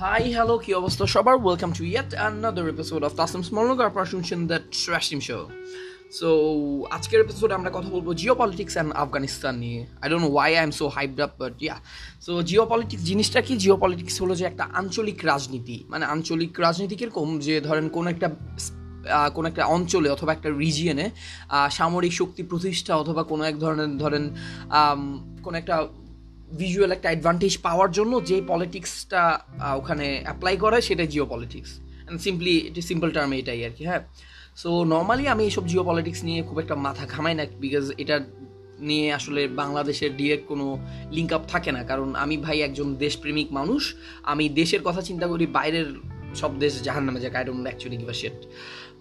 Hi hello কি অবস্থা সবার? Welcome to yet another episode of তাসম স্মলনগর আপনারা শুনছেন দ্য ট্র্যাশিম শো সো আজকের এপিসোডে আমরা কথা বলব জিও পলিটিক্স অ্যান্ড আফগানিস্তান নিয়ে। I don't why I am so hyped up but yeah so geopolitics জিনিসটা কি? জিও পলিটিক্স হলো যে একটা আঞ্চলিক রাজনীতি। মানে আঞ্চলিক রাজনীতি কীরকম? যে ধরেন কোন একটা কোনো একটা অঞ্চলে অথবা একটা রিজিয়নে সামরিক শক্তি প্রতিষ্ঠা অথবা কোনো এক ধরনের, ধরেন কোনো একটা ভিজুয়াল একটা অ্যাডভান্টেজ পাওয়ার জন্য যে পলিটিক্সটা ওখানে অ্যাপ্লাই করা হয় সেটাই জিও পলিটিক্স অ্যান্ড সিম্পলি এটি সিম্পল টার্ম এটাই আর কি হ্যাঁ? সো নর্মালি আমি এইসব জিও পলিটিক্স নিয়ে খুব একটা মাথা ঘামাই না বিকজ এটা নিয়ে আসলে বাংলাদেশের ডিরেক্ট কোনো লিঙ্ক আপ থাকে না। কারণ আমি ভাই একজন দেশপ্রেমিক মানুষ, আমি দেশের কথা চিন্তা করি, বাইরের সব দেশ জাহান নামে যাক I don't actually give shit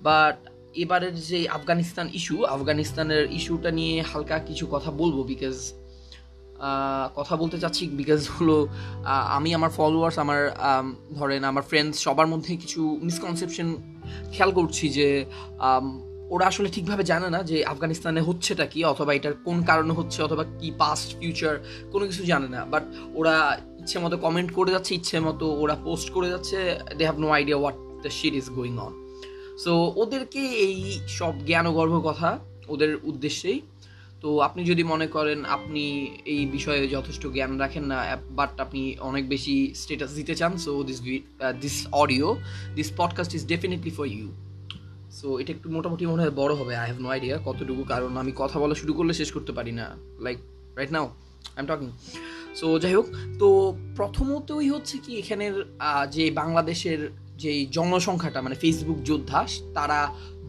but এবারের যে আফগানিস্তান ইস্যু আফগানিস্তানের ইস্যুটা নিয়ে হালকা কিছু কথা বলব বিকজ কথা বলতে চাচ্ছি বিকজ হলো আমি আমার ফলোয়ার্স আমার ধরেন আমার ফ্রেন্ডস সবার মধ্যে কিছু মিসকনসেপশন খেয়াল করছি যে ওরা আসলে ঠিকভাবে জানে না যে আফগানিস্তানে হচ্ছেটা কি অথবা এটার কোন কারণে হচ্ছে অথবা কি পাস্ট ফিউচার কোনো কিছু জানে না। বাট ওরা ইচ্ছে মতো কমেন্ট করে যাচ্ছে, ইচ্ছে মতো ওরা পোস্ট করে যাচ্ছে they have no idea what the shit is going on so ওদেরকে এই সব জ্ঞানগর্ভ কথা, ওদের উদ্দেশ্যেই তো আপনি যদি মনে করেন আপনি এই বিষয়ে যথেষ্ট জ্ঞান রাখেন না বাট আপনি অনেক বেশি স্টেটাস দিতে চান so this this audio this podcast is definitely for you so এটা একটু মোটামুটি মনে হয় বড়ো হবে আই হ্যাভ নো আইডিয়া কতটুকু, কারণ আমি কথা বলা শুরু করলে শেষ করতে পারি না like right now I am talking so যাই হোক, তো প্রথমতই হচ্ছে কি, এখানের যে বাংলাদেশের যেই জনসংখ্যাটা মানে ফেসবুক যোদ্ধা, তারা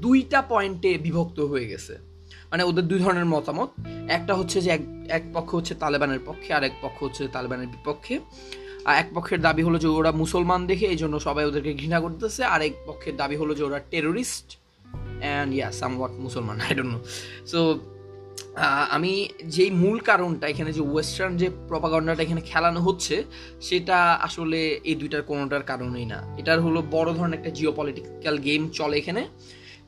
দুইটা পয়েন্টে বিভক্ত হয়ে গেছে। মানে ওদের দুই ধরনের মতামত। একটা হচ্ছে যে এক এক পক্ষ হচ্ছে তালেবানের পক্ষে, আর এক পক্ষ হচ্ছে তালেবানের বিপক্ষে। আর এক পক্ষের দাবি হলো যে ওরা মুসলমান দেখে, এই জন্য সবাই ওদেরকে ঘৃণা করতেছে। আর এক পক্ষের দাবি হলো যে ওরা terrorist and yeah somewhat মুসলমান আই ডোন্ট নো সো আমি যেই মূল কারণটা এখানে যে ওয়েস্টার্ন যে প্রপাগন্ডাটা এখানে খেলানো হচ্ছে, সেটা আসলে এই দুইটার কোনোটার কারণেই না। এটার হলো বড় ধরনের একটা জিও পলিটিক্যাল গেম চলে এখানে।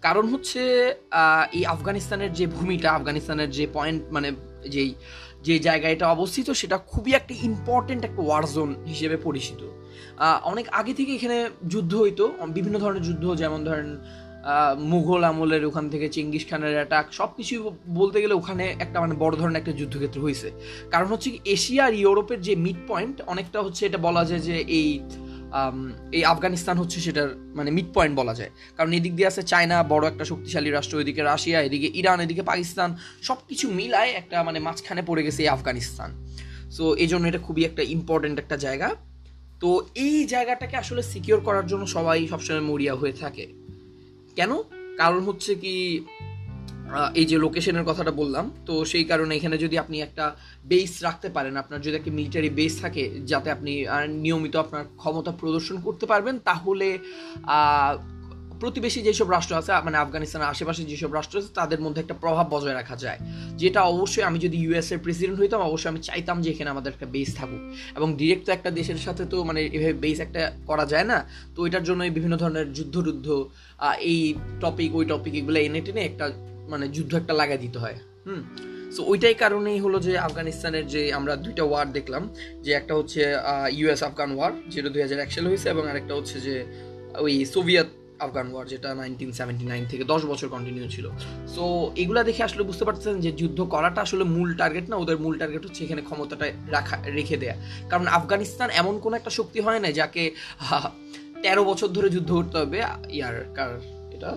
কারণ হচ্ছে এই আফগানিস্তানের যে ভূমিটা, আফগানিস্তানের যে পয়েন্ট মানে যেই, যে জায়গায় এটা অবস্থিত, সেটা খুবই একটা ইম্পর্টেন্ট একটা ওয়ার জোন হিসেবে পরিচিত। অনেক আগে থেকে এখানে যুদ্ধ হইতো, বিভিন্ন ধরনের যুদ্ধ, যেমন ধরেন মুঘল আমলের ওখান থেকে চেঙ্গিস খানের অ্যাটাক সব কিছুই বলতে গেলে ওখানে একটা মানে বড় ধরনের একটা যুদ্ধক্ষেত্র হয়েছে কারণ হচ্ছে কি, এশিয়া আর ইউরোপের যে মিড পয়েন্ট অনেকটা হচ্ছে এটা বলা যায় যে এই এই আফগানিস্তান হচ্ছে সেটার মানে মিড পয়েন্ট বলা যায়। কারণ এদিক দিয়ে আছে চায়না, বড় একটা শক্তিশালী রাষ্ট্র, এদিকে রাশিয়া, এদিকে ইরান, এদিকে পাকিস্তান সব কিছু মিলায় একটা মানে মাঝখানে পড়ে গেছে এই আফগানিস্তান। সো এই জন্য এটা খুবই একটা ইম্পর্টেন্ট একটা জায়গা। তো এই জায়গাটাকে আসলে সিকিওর করার জন্য সবাই সবসময় মরিয়া হয়ে থাকে। কেন? কারণ হচ্ছে কি এই যে লোকেশনের কথাটা বললাম, তো সেই কারণে এখানে যদি আপনি একটা বেস রাখতে পারেন, আপনার যদি একটা মিলিটারি বেস থাকে যাতে আপনি নিয়মিত আপনার ক্ষমতা প্রদর্শন করতে পারবেন, তাহলে প্রতিবেশী যেসব রাষ্ট্র আছে মানে আফগানিস্তানের আশেপাশে যেসব রাষ্ট্র আছে, তাদের মধ্যে একটা প্রভাব বজায় রাখা যায়। যেটা অবশ্যই আমি যদি ইউএস এর প্রেসিডেন্ট হইতাম, অবশ্যই আমি চাইতাম যে এখানে আমাদের একটা বেস থাকুক। এবং ডিরেক্ট তো একটা দেশের সাথে তো মানে এভাবে বেস একটা করা যায় না, তো এটার জন্য বিভিন্ন ধরনের যুদ্ধ টুদ্ধ এই টপিক ওই টপিক এগুলো এনে টেনে একটা মানে যুদ্ধ একটা লাগাই দিতে হয়। হুম? সো ওইটাই কারণেই হলো যে আফগানিস্তানের যে আমরা দুইটা ওয়ার দেখলাম, যে একটা হচ্ছে ইউএস আফগান ওয়ার যেটা দুই হাজার এক সালে হয়েছে, এবং আরেকটা হচ্ছে যে ওই সোভিয়েত আফগান ওয়ার যেটা নাইনটিন সেভেন্টি নাইন থেকে দশ বছর কন্টিনিউ ছিল। সো এগুলা দেখে আসলে বুঝতে পারছেন যে যুদ্ধ করাটা আসলে মূল টার্গেট না, ওদের মূল টার্গেট হচ্ছে এখানে ক্ষমতাটা রাখা, রেখে দেয়া। কারণ আফগানিস্তান এমন কোন একটা শক্তি হয় না যাকে তেরো বছর ধরে যুদ্ধ করতে হবে, ইয়ার কার, এটা?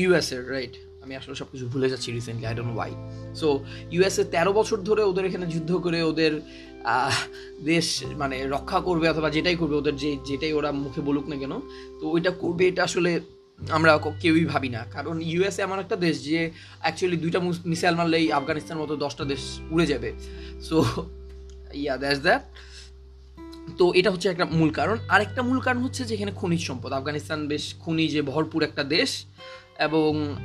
ইউএস এর রাইট আমি আসলে সব কিছু ভুলে যাচ্ছি recently I don't why so USA তেরো বছর ধরে ওদের এখানে যুদ্ধ করে ওদের দেশ মানে রক্ষা করবে অথবা যেটাই করবে, ওদের যে, যেটাই ওরা মুখে বলুক না কেন, তো ওইটা করবে, এটা আসলে আমরা কেউই ভাবি না। কারণ ইউএসএ এমন একটা দেশ যে অ্যাকচুয়ালি দুইটা মিসাইল মারলেই আফগানিস্তান মতো দশটা দেশ উড়ে যাবে। সো ইয়া দ্যাটস দ্যাট তো এটা হচ্ছে একটা মূল কারণ। আরেকটা মূল কারণ হচ্ছে যে, এখানে খনিজ সম্পদ। আফগানিস্তান বেশ খনিজে ভরপুর একটা দেশ। এবং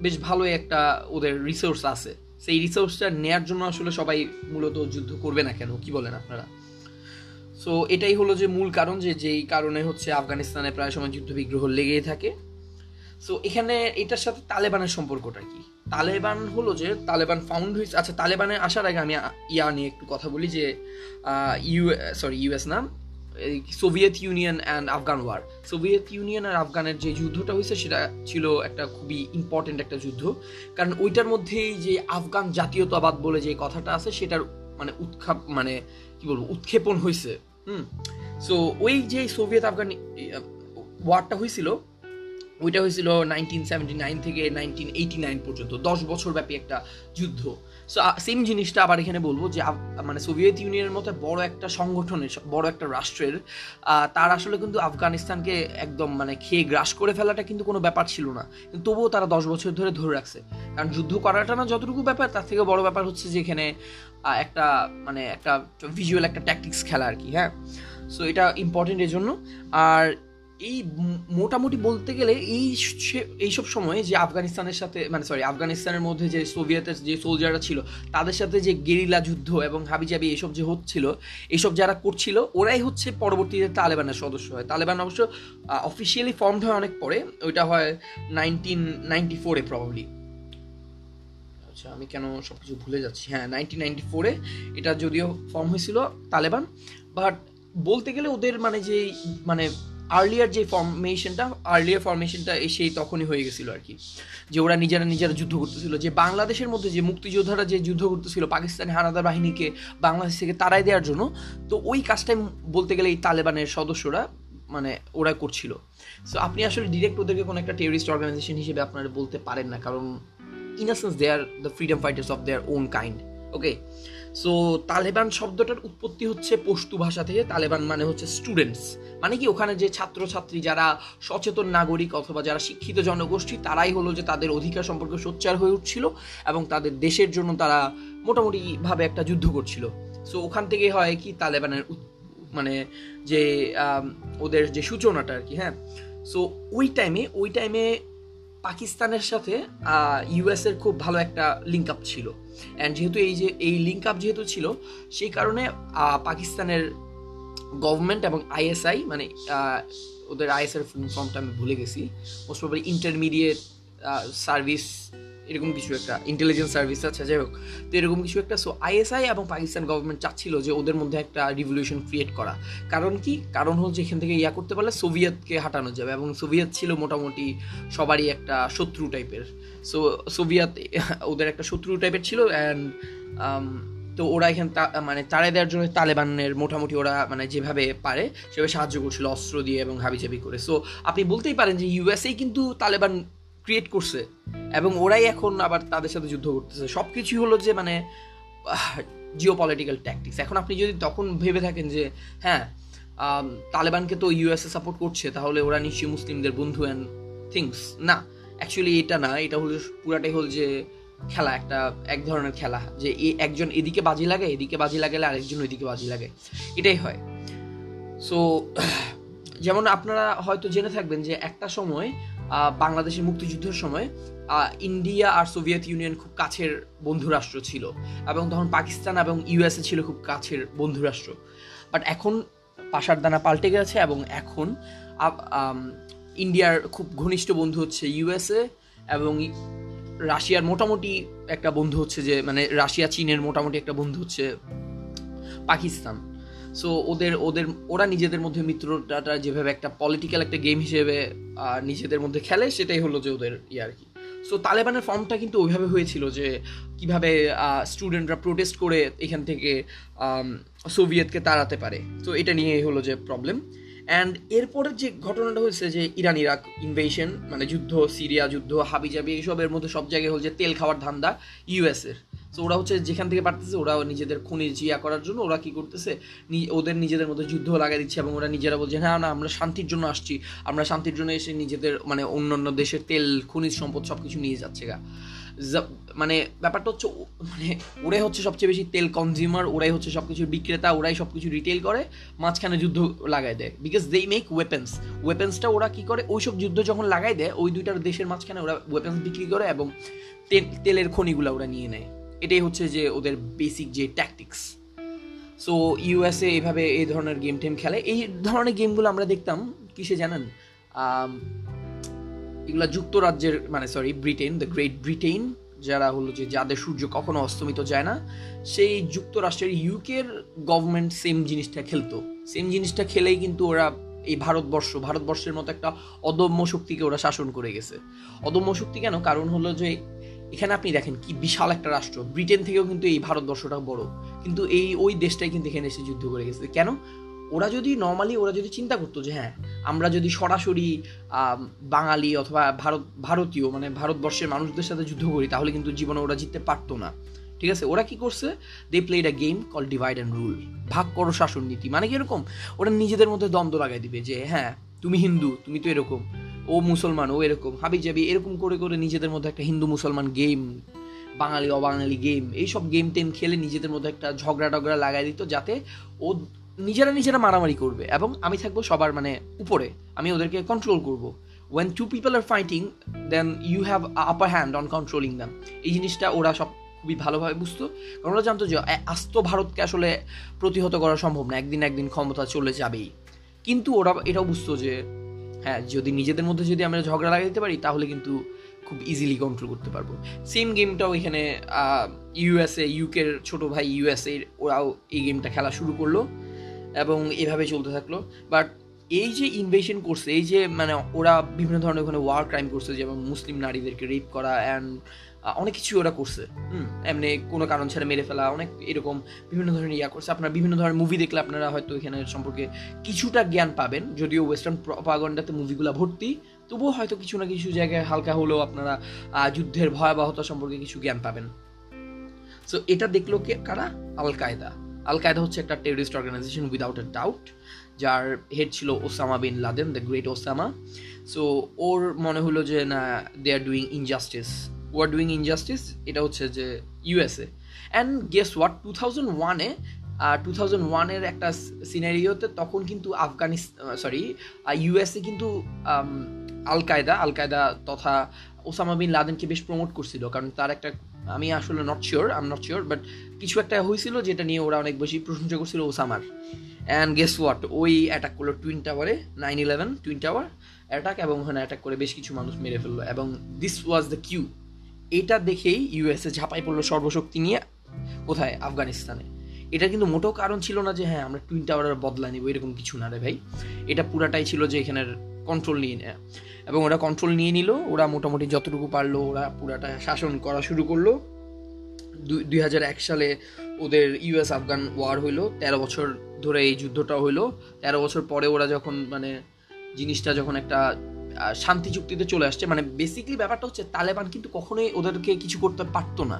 বেশ ভালোই একটা ওদের রিসোর্স আছে। সেই রিসোর্সটা নেয়ার জন্য আসলে সবাই মূলত যুদ্ধ করবে না কেন? কি বলেন আপনারা? সো এটাই হলো যে মূল কারণ যে যেই কারণে হচ্ছে আফগানিস্তানে প্রায় সময় যুদ্ধ বিগ্রহ লেগেই থাকে। সো এখানে এটার সাথে তালেবানের সম্পর্কটা কি? তালেবান হলো যে তালেবান ফাউন্ড হয়েছে আচ্ছা তালেবানে আসার আগে আমি ইয়া নিয়ে একটু কথা বলি যে ইউ সরি ইউএস নাম Soviet Union and Afghan war Soviet Union আর আফগানের যে যুদ্ধটা হয়েছে, সেটা ছিল একটা খুবই ইম্পর্টেন্ট একটা যুদ্ধ। কারণ ওইটার মধ্যেই যে আফগান জাতীয়তাবাদ বলে যে কথাটা আছে, সেটার মানে উৎখাপ মানে কি বলব, উৎক্ষেপণ হয়েছে। হুম? সো ওই যে সোভিয়েত আফগান ওয়ারটা হয়েছিল, ওইটা হয়েছিল নাইনটিন সেভেন্টি নাইন থেকে নাইনটিন এইটি নাইন পর্যন্ত, দশ বছর ব্যাপী একটা যুদ্ধ। সো সেম জিনিসটা আবার এখানে বলব যে মানে সোভিয়েত ইউনিয়নের মতো বড় একটা সংগঠনের বড় একটা রাষ্ট্রের তার আসলে কিন্তু আফগানিস্তানকে একদম মানে খেয়ে গ্রাস করে ফেলাটা কিন্তু কোনো ব্যাপার ছিল না। কিন্তু তবুও তারা দশ বছর ধরে ধরে রাখছে। কারণ যুদ্ধ করাটা না যতটুকু ব্যাপার, তার থেকে বড় ব্যাপার হচ্ছে যে, এখানে একটা মানে একটা ভিজুয়াল একটা ট্যাকটিক্স খেলা আর কি হ্যাঁ? সো এটা ইম্পর্টেন্ট এর জন্য। আর এই মোটামুটি বলতে গেলে এই এইসব সময়ে যে আফগানিস্তানের সাথে মানে সরি আফগানিস্তানের মধ্যে যে সোভিয়েতের যে সোলজাররা ছিল, তাদের সাথে যে গেরিলা যুদ্ধ এবং হাবিজাবি এইসব যে হচ্ছিল এইসব যারা করছিল, ওরাই হচ্ছে পরবর্তীতে তালেবানের সদস্য হয়। তালেবান অবশ্য অফিসিয়ালি ফর্মড হয় অনেক পরে, ওইটা হয় নাইনটিন নাইনটি ফোরে প্রবাবলি আচ্ছা আমি কেন সব কিছু ভুলে যাচ্ছি? হ্যাঁ নাইনটিন নাইনটি ফোরে এটা যদিও ফর্ম হয়েছিল তালেবান বাট বলতে গেলে ওদের মানে যে মানে আর্লিয়ার যে ফর্মেশনটা আর্লিয়ার ফর্মেশনটা সেই তখনই হয়ে গেছিল আর কি। যে ওরা নিজেরা নিজেরা যুদ্ধ করতেছিল। যে বাংলাদেশের মধ্যে যে মুক্তিযোদ্ধারা যে যুদ্ধ করতেছিল, পাকিস্তানি হানাদার বাহিনীকে বাংলাদেশ থেকে তাড়াই দেওয়ার জন্য, তো ওই কাজটাই বলতে গেলে এই তালেবানের সদস্যরা মানে ওরা করছিল। সো আপনি আসলে ডিরেক্ট ওদেরকে কোনো একটা টেরিস্ট অর্গানাইজেশন হিসেবে আপনারা বলতে পারেন না, কারণ in a they are the freedom fighters of their own kind okay so Taliban শব্দটার উৎপত্তি হচ্ছে পশতু ভাষা থেকে। তালেবান মানে হচ্ছে স্টুডেন্টস মানে কি, ওখানে যে ছাত্রছাত্রী যারা সচেতন নাগরিক অথবা যারা শিক্ষিত জনগোষ্ঠী, তারাই হলো যে তাদের অধিকার সম্পর্কে সোচ্চার হয়ে উঠছিল এবং তাদের দেশের জন্য তারা মোটামুটিভাবে একটা যুদ্ধ করছিল। সো ওখান থেকে হয় কি, তালেবানের মানে যে ওদের যে সূচনাটা আর কি হ্যাঁ? সো ওই টাইমে ওই টাইমে পাকিস্তানের সাথে ইউএসের খুব ভালো একটা লিঙ্ক আপ ছিল। অ্যান্ড যেহেতু এই যে, এই লিঙ্ক আপ যেহেতু ছিল, সেই কারণে পাকিস্তানের গভর্নমেন্ট এবং আইএসআই মানে ওদের আইএসআই ফর্মটা আমি ভুলে গেছি। মোস্ট প্রবলি ইন্টারমিডিয়েট সার্ভিস এরকম কিছু একটা ইন্টেলিজেন্স সার্ভিস আছে, যাই হোক। তো এরকম কিছু একটা সো আইএসআই এবং পাকিস্তান গভর্নমেন্ট চাচ্ছিল যে ওদের মধ্যে একটা রিভলিউশন ক্রিয়েট করা। কারণ কি? কারণ হচ্ছে এখান থেকে ইয়া করতে পারলে সোভিয়েতকে হাঁটানো যাবে এবং সোভিয়েত ছিল মোটামুটি সবারই একটা শত্রু টাইপের সো সোভিয়েত ওদের একটা শত্রু টাইপের ছিল অ্যান্ড তো ওরা এখানে মানে তাড়াই দেওয়ার জন্য তালেবানের মোটামুটি ওরা মানে যেভাবে পারে সেভাবে সাহায্য করছিল, অস্ত্র দিয়ে এবং হাবিজাবি করে। সো আপনি বলতেই পারেন যে ইউএসএই কিন্তু তালেবান ক্রিয়েট করছে, এবং ওরাই এখন আবার তাদের সাথে যুদ্ধ করতেছে। সব কিছুই হলো যে মানে জিও পলিটিক্যাল ট্যাকটিক্স এখন আপনি যদি তখন ভেবে থাকেন যে হ্যাঁ তালেবানকে তো ইউএসএ সাপোর্ট করছে, তাহলে ওরা নিশ্চয়ই মুসলিমদের বন্ধু অ্যান্ড থিংস না অ্যাকচুয়ালি এটা না, এটা হলো পুরাটাই হল যে, খেলা, একটা, এক ধরনের খেলা। যে একজন এদিকে বাজি লাগে এদিকে বাজি লাগালে আরেকজন ওইদিকে বাজি লাগে এটাই হয়। সো যেমন আপনারা হয়তো জেনে থাকবেন যে, একটা সময় বাংলাদেশের মুক্তিযুদ্ধের সময় ইন্ডিয়া আর সোভিয়েত ইউনিয়ন খুব কাছের বন্ধুরাষ্ট্র ছিল এবং তখন পাকিস্তান এবং ইউএসএ ছিল খুব কাছের বন্ধুরাষ্ট্র। বাট এখন পাশার দানা পাল্টে গেছে এবং এখন ইন্ডিয়ার খুব ঘনিষ্ঠ বন্ধু হচ্ছে ইউএসএ এবং রাশিয়ার মোটামুটি একটা বন্ধু হচ্ছে যে মানে রাশিয়া, চীনের মোটামুটি একটা বন্ধু হচ্ছে পাকিস্তান। সো ওদের ওদের, ওরা নিজেদের মধ্যে মিত্রটা যেভাবে একটা পলিটিক্যাল একটা গেম হিসেবে নিজেদের মধ্যে খেলে, সেটাই হলো যে ওদের ইয়ে আর কি। সো তালেবানের ফর্মটা কিন্তু ওইভাবে হয়েছিল যে, কীভাবে স্টুডেন্টরা প্রোটেস্ট করে এখান থেকে সোভিয়েতকে তাড়াতে পারে। তো এটা নিয়েই হলো যে প্রবলেম অ্যান্ড এরপরের যে ঘটনাটা হয়েছে যে ইরান ইরাক ইনভেশন মানে যুদ্ধ, সিরিয়া যুদ্ধ, হাবিজাবি, এইসবের মধ্যে সব জায়গায় হল যে তেল খাওয়ার ধান্দা ইউএসের তো ওরা হচ্ছে যেখান থেকে পারতেছে, ওরা নিজেদের খনিজ জিয়া করার জন্য ওরা কি করতেছে? ওদের নিজেদের মধ্যে যুদ্ধ লাগাই দিচ্ছে এবং ওরা নিজেরা বলছে হ্যাঁ না, আমরা শান্তির জন্য আসছি। আমরা শান্তির জন্য এসে নিজেদের মানে অন্যান্য দেশের তেল, খনিজ সম্পদ সব কিছু নিয়ে যাচ্ছে গা। মানে ব্যাপারটা হচ্ছে মানে ওরাই হচ্ছে সবচেয়ে বেশি তেল কনজিউমার ওরাই হচ্ছে সব কিছুর বিক্রেতা, ওরাই সব কিছু রিটেল করে, মাঝখানে যুদ্ধ লাগাই দেয়। বিকজ দেই মেক ওয়েপেন্স ওয়েপেন্সটা ওরা কি করে? ওই সব যুদ্ধ যখন লাগাই দেয়, ওই দুইটার দেশের মাঝখানে ওরা ওয়েপেন্স বিক্রি করে এবং তেলের খনিগুলো ওরা নিয়ে নেয়। এটাই হচ্ছে যে ওদের বেসিক যে ট্যাকটিক্স সো ইউএসএ এইভাবে এই ধরনের গেম টেম খেলে। এই ধরনের গেমগুলো আমরা দেখতাম, কিসে জানেন? এগুলো যুক্তরাজ্যের মানে sorry Britain the Great Britain যারা হলো যে যাদের সূর্য কখনো অস্তমিত যায় না, সেই যুক্তরাষ্ট্রের ইউকের গভর্নমেন্ট সেম জিনিসটা খেলতো। সেম জিনিসটা খেলেই কিন্তু ওরা এই ভারতবর্ষ, ভারতবর্ষের মতো একটা অদম্য শক্তিকে ওরা শাসন করে গেছে। অদম্য শক্তি কেন? কারণ হলো যে এখানে আপনি দেখেন কি বিশাল একটা রাষ্ট্র। ব্রিটেন থেকেও কিন্তু এই ভারতবর্ষটা বড়। কিন্তু এই ওই দেশটাই কিন্তু এখানে এসে যুদ্ধ করে গেছে। কেন? ওরা যদি নর্মালি ওরা যদি চিন্তা করতো যে হ্যাঁ আমরা যদি সরাসরি বাঙালি অথবা ভারত, ভারতীয় মানে ভারতবর্ষের মানুষদের সাথে যুদ্ধ করি, তাহলে কিন্তু জীবনে ওরা জিততে পারতো না। ঠিক আছে? ওরা কি করছে? They played a game call divide and rule ভাগ করো শাসন নীতি। মানে কীরকম ওরা নিজেদের মধ্যে দ্বন্দ্ব লাগাই দিবে যে হ্যাঁ তুমি হিন্দু, তুমি তো এরকম। ও মুসলমান, ও এরকম, হাবি যাবি এরকম করে করে নিজেদের মধ্যে একটা হিন্দু মুসলমান গেম বাঙালি, অবাঙালি গেম এইসব গেম টেম খেলে নিজেদের মধ্যে একটা ঝগড়া টগড়া লাগাই দিত যাতে ও নিজেরা নিজেরা মারামারি করবে এবং আমি থাকব সবার মানে উপরে, আমি ওদেরকে কন্ট্রোল করব। When two people are fighting then you have upper hand on controlling them এই জিনিসটা ওরা সব খুবই ভালোভাবে বুঝতো। কারণ ওরা জানতো যে আস্ত ভারতকে আসলে প্রতিহত করা সম্ভব না, একদিন একদিন ক্ষমতা চলে যাবেই। কিন্তু ওরা এটাও বুঝতো যে হ্যাঁ যদি নিজেদের মধ্যে যদি আমরা ঝগড়া লাগাই দিতে পারি, তাহলে কিন্তু খুব ইজিলি কন্ট্রোল করতে পারব। সেম গেমটাও এখানে ইউএসএ ইউকের ছোট ভাই ইউএসএ ওরাও এই গেমটা খেলা শুরু করল এবং এভাবে চলতে থাকল। বাট এই যে ইনভেশন করছে, এই যে মানে ওরা বিভিন্ন ধরনের ওখানে ওয়ার ক্রাইম করছে, যেমন মুসলিম নারীদেরকে রেপ করা অ্যান্ড অনেক কিছু ওরা করছে। হুম। এমনি কোনো কারণ ছাড়া মেরে ফেলা অনেক এরকম বিভিন্ন ধরনের ইয়া করছে। আপনার বিভিন্ন ধরনের মুভি দেখলে আপনারা হয়তো এখানে সম্পর্কে কিছুটা জ্ঞান পাবেন। যদিও ওয়েস্টার্ন প্রপাগন্ডাতে মুভিগুলো ভর্তি তবুও হয়তো কিছু না কিছু জায়গায় হালকা হলেও আপনারা যুদ্ধের ভয়াবহতা সম্পর্কে কিছু জ্ঞান পাবেন। সো এটা দেখল কে? কারা? আল কায়দা আল কায়দা হচ্ছে একটা terrorist organisation without a doubt যার হেড ছিল Osama bin Laden the great Osama. So ওর মনে হলো যে না দে আর ডুইং ইনজাস্টিস ও আর ডুইং ইনজাস্টিস এটা হচ্ছে যে USA and guess what two thousand ওয়ানে টু থাউজেন্ড ওয়ানের একটা সিনারিওতে তখন কিন্তু আফগানিস্তান সরি ইউএসএ কিন্তু আল কায়দা আল কায়দা তথা ওসামা বিন লাদেনকে বেশ প্রমোট করছিল। কারণ তার একটা, আমি আসলে not sure I'm not sure but কিছু একটা হয়েছিল যেটা নিয়ে ওরা অনেক বেশি প্রশংসা করছিল ওসামার। অ্যান্ড গেস ওয়াট ওই অ্যাটাক করল টুইন টাওয়ারে nine eleven twin tower attack এবং ওখানে অ্যাটাক করে বেশ কিছু মানুষ মেরে ফেলল। এবং দিস ওয়াজ দ্য কিউ এটা দেখেই ইউএসএ ঝাঁপাই পড়ল সর্বশক্তি নিয়ে। কোথায়? আফগানিস্তানে। এটা কিন্তু মোটেও কারণ ছিল না যে হ্যাঁ আমরা টুইন টাওয়ারের বদলা নিব এরকম কিছু না রে ভাই। এটা পুরাটাই ছিল যে এখানের কন্ট্রোল নিয়ে নেয়। এবং ওরা কন্ট্রোল নিয়ে নিল ওরা মোটামুটি যতটুকু পারল ওরা পুরাটা শাসন করা শুরু করল। দুই হাজার এক সালে ওদের ইউএস আফগান ওয়ার হইল তেরো বছর ধরে এই যুদ্ধটা হইল। তেরো বছর পরে ওরা যখন মানে জিনিসটা যখন একটা শান্তি চুক্তিতে চলে আসছে। মানে বেসিকলি ব্যাপারটা হচ্ছে, তালেবান কিন্তু কখনোই ওদেরকে কিছু করতে পারতো না।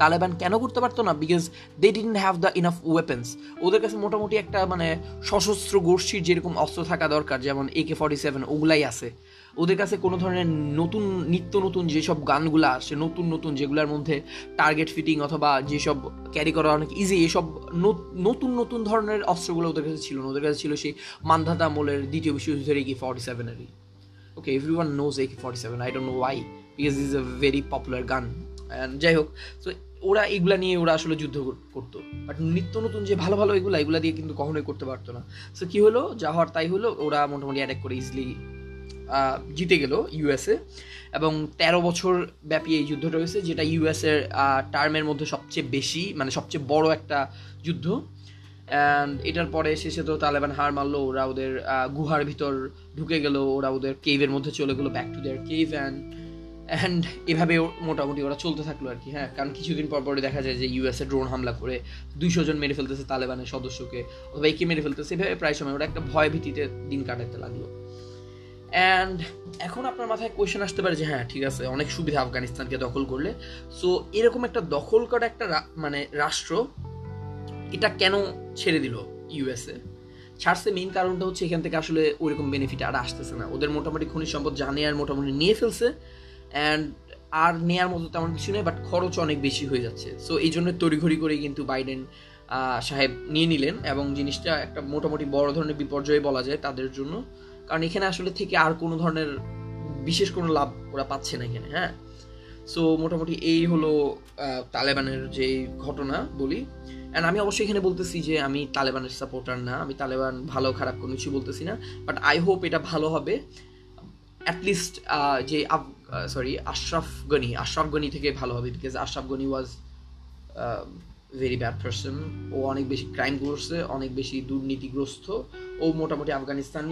তালেবান কেন করতে পারতো না? Because they didn't have the enough weapons ওদের কাছে মোটামুটি একটা মানে সশস্ত্র গোষ্ঠীর যেরকম অস্ত্র থাকা দরকার, যেমন এ কে ফর্টি সেভেন ওগুলাই আছে। ওদের কাছে কোনো ধরনের নতুন, নিত্য নতুন যেসব গানগুলো আসে, নতুন নতুন যেগুলোর মধ্যে টার্গেট ফিটিং অথবা যেসব ক্যারি করা অনেক ইজি এসব নতুন নতুন ধরনের অস্ত্রগুলো ওদের কাছে ছিল না। ওদের কাছে ছিল সেই মান্ধাতা মোলের দ্বিতীয় বিশ্বযুদ্ধের A K forty সেভেনেরই knows A K forty seven I don't know why because is a very popular gun and যাই হোক তো ওরা এগুলা নিয়ে ওরা আসলে যুদ্ধ করতো। বাট নিত্য নতুন যে ভালো ভালো এগুলো, এগুলা দিয়ে কিন্তু কখনোই করতে পারতো না। সো কী হলো? যা হওয়ার তাই হলো। ওরা মোটামুটি অ্যাটাক করে ইজিলি জিতে গেল ইউএসএ এবং তেরো বছর ব্যাপী এই যুদ্ধটা হয়েছে, যেটা ইউএসএর টার্মের মধ্যে সবচেয়ে বেশি মানে সবচেয়ে বড় একটা যুদ্ধ। অ্যান্ড এটার পরে শেষে তো তালেবান হার মারলো, ওরা ওদের গুহার ভিতর ঢুকে গেল, ওরা ওদের কেভের মধ্যে চলে গেলো back to their cave and and এভাবে মোটামুটি ওরা চলতে থাকল আর কি হ্যাঁ? কারণ কিছুদিন পর পরে দেখা যায় যে ইউএসএ ড্রোন হামলা করে দুইশো জন মেরে ফেলতেছে তালেবানের সদস্যকে, অথবা একে মেরে ফেলতেছে, এভাবে প্রায় সময় ওরা একটা ভয় ভীতিতে দিন কাটাতে লাগল। অ্যান্ড এখন আপনার মাথায় কোয়েশন আসতে পারে যে হ্যাঁ ঠিক আছে, অনেক সুবিধা আফগানিস্তানকে দখল করলে। সো এরকম একটা দখল করা একটা মানে রাষ্ট্র এটা কেন ছেড়ে দিল ইউএসএ ছাড়ছে মেইন কারণটা হচ্ছে এখান থেকে আসলে ওইরকম বেনিফিট আর আসতেছে না। ওদের মোটামুটি খনিজ সম্পদ জানে আর মোটামুটি নিয়ে ফেলছে অ্যান্ড আর নেয়ার মতো তেমন কিছু নেই বাট খরচ অনেক বেশি হয়ে যাচ্ছে। সো এই জন্য তড়িঘড়ি করেই কিন্তু বাইডেন সাহেব নিয়ে নিলেন এবং জিনিসটা একটা মোটামুটি বড় ধরনের বিপর্যয় বলা যায় তাদের জন্য। কারণ এখানে আসলে থেকে আর কোনো ধরনের বিশেষ কোনো লাভ ওরা পাচ্ছে না এখানে হ্যাঁ? সো মোটামুটি এই হলো তালেবানের যে ঘটনা বলি। অ্যান্ড আমি অবশ্যই এখানে বলতেছি যে আমি তালেবানের সাপোর্টার না, আমি তালেবান ভালো, খারাপ কোনো কিছু বলতেছি না বাট আই হোপ এটা ভালো হবে। অ্যাটলিস্ট যে আফ সরি আশরাফ গনি আশরাফ গনি থেকে ভালো হবে because Ashraf Ghani was very bad person ও অনেক বেশি ক্রাইম করছে, অনেক বেশি দুর্নীতিগ্রস্ত। ও মোটামুটি আফগানিস্তান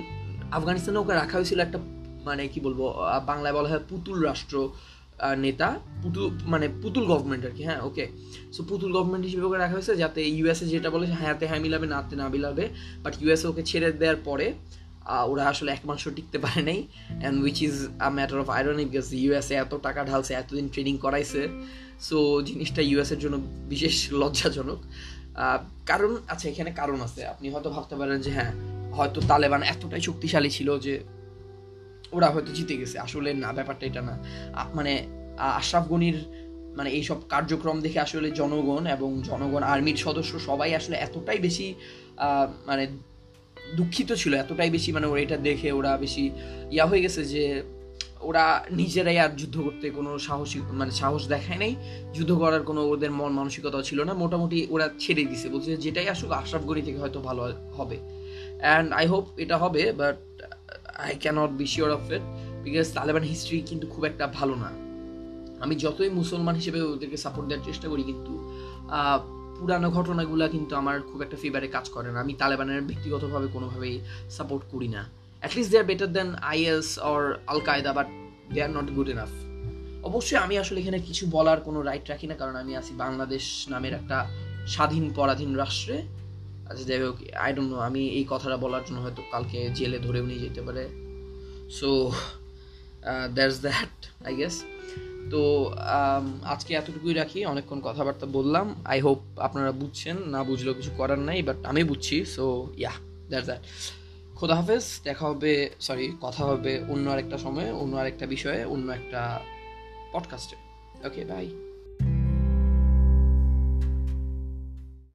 আফগানিস্তানে ওকে রাখা হয়েছিল একটা মানে কি বলব বাংলায় বলা হয় পুতুল রাষ্ট্র। নেতা, পুতুল মানে পুতুল গভর্নমেন্ট আর কি হ্যাঁ ওকে সো পুতুল গভর্নমেন্ট হিসেবে ওকে রাখা হয়েছে যাতে ইউএসএ যেটা বলে হ্যাঁতে হ্যাঁ মিলাবে, নাতে না মিলাবে। বাট ইউএসএ ওকে ছেড়ে দেওয়ার পরে ওরা আসলে এক মাসও টিকতে পারে নাই। And which is a matter of ironic because USA এত টাকা ঢালছে, এতদিন ট্রেনিং করাইছে। সো জিনিসটা ইউএসের জন্য বিশেষ লজ্জাজনক। কারণ আচ্ছা এখানে কারণ আছে। আপনি হয়তো ভাবতে পারেন যে হ্যাঁ হয়তো তালেবান এতটাই শক্তিশালী ছিল যে ওরা হয়তো জিতে গেছে। আসলে না, ব্যাপারটা এটা না। মানে আশরাফ গনির মানে এইসব কার্যক্রম দেখে আসলে জনগণ এবং জনগণ আর্মির সদস্য সবাই আসলে এতটাই বেশি মানে দুঃখিত ছিল, এতটাই বেশি মানে ওরা এটা দেখে ওরা বেশি ইয়া হয়ে গেছে যে, ওরা নিজেরাই আর যুদ্ধ করতে কোনো সাহসী মানে সাহস দেখায় নাই। যুদ্ধ করার কোনো ওদের মন মানসিকতাও ছিল না। মোটামুটি ওরা ছেড়ে দিছে। বলছে যেটাই আসুক, আশরাফ গনি থেকে হয়তো ভালো হবে। অ্যান্ড আই হোপ এটা হবে but I cannot be sure of it because Taliban history কিন্তু খুব একটা ভালো না। আমি যতই মুসলমান হিসেবে ওদেরকে সাপোর্ট দেওয়ার চেষ্টা করি, কিন্তু পুরানো ঘটনাগুলো কিন্তু আমার খুব একটা ফেভারে কাজ করে না। আমি তালেবানের ব্যক্তিগতভাবে কোনোভাবেই সাপোর্ট করি না। At least they are better than IS or Al Qaeda but they are not good enough অবশ্যই আমি আসলে এখানে কিছু বলার কোনো রাইট রাখি না, কারণ আমি আছি বাংলাদেশ নামের একটা স্বাধীন পরাধীন রাষ্ট্রে। আচ্ছা যাই হোক আই ডোন্ট নো আমি এই কথাটা বলার জন্য হয়তো কালকে জেলে ধরেও নিয়ে যেতে পারে। So that's that I guess তো um, আজকে এতটুকুই রাখি অনেকক্ষণ কথাবার্তা বললাম। আই হোপ আপনারা বুঝছেন না বুঝলেও কিছু করার নাই বাট আমি বুঝছি সো ইয়া দ্যাটস দ্যাট খোদা হাফেজ দেখা হবে সরি কথা হবে অন্য আরেকটা সময়ে অন্য আরেকটা বিষয়ে অন্য একটা পডকাস্টে ওকে বাই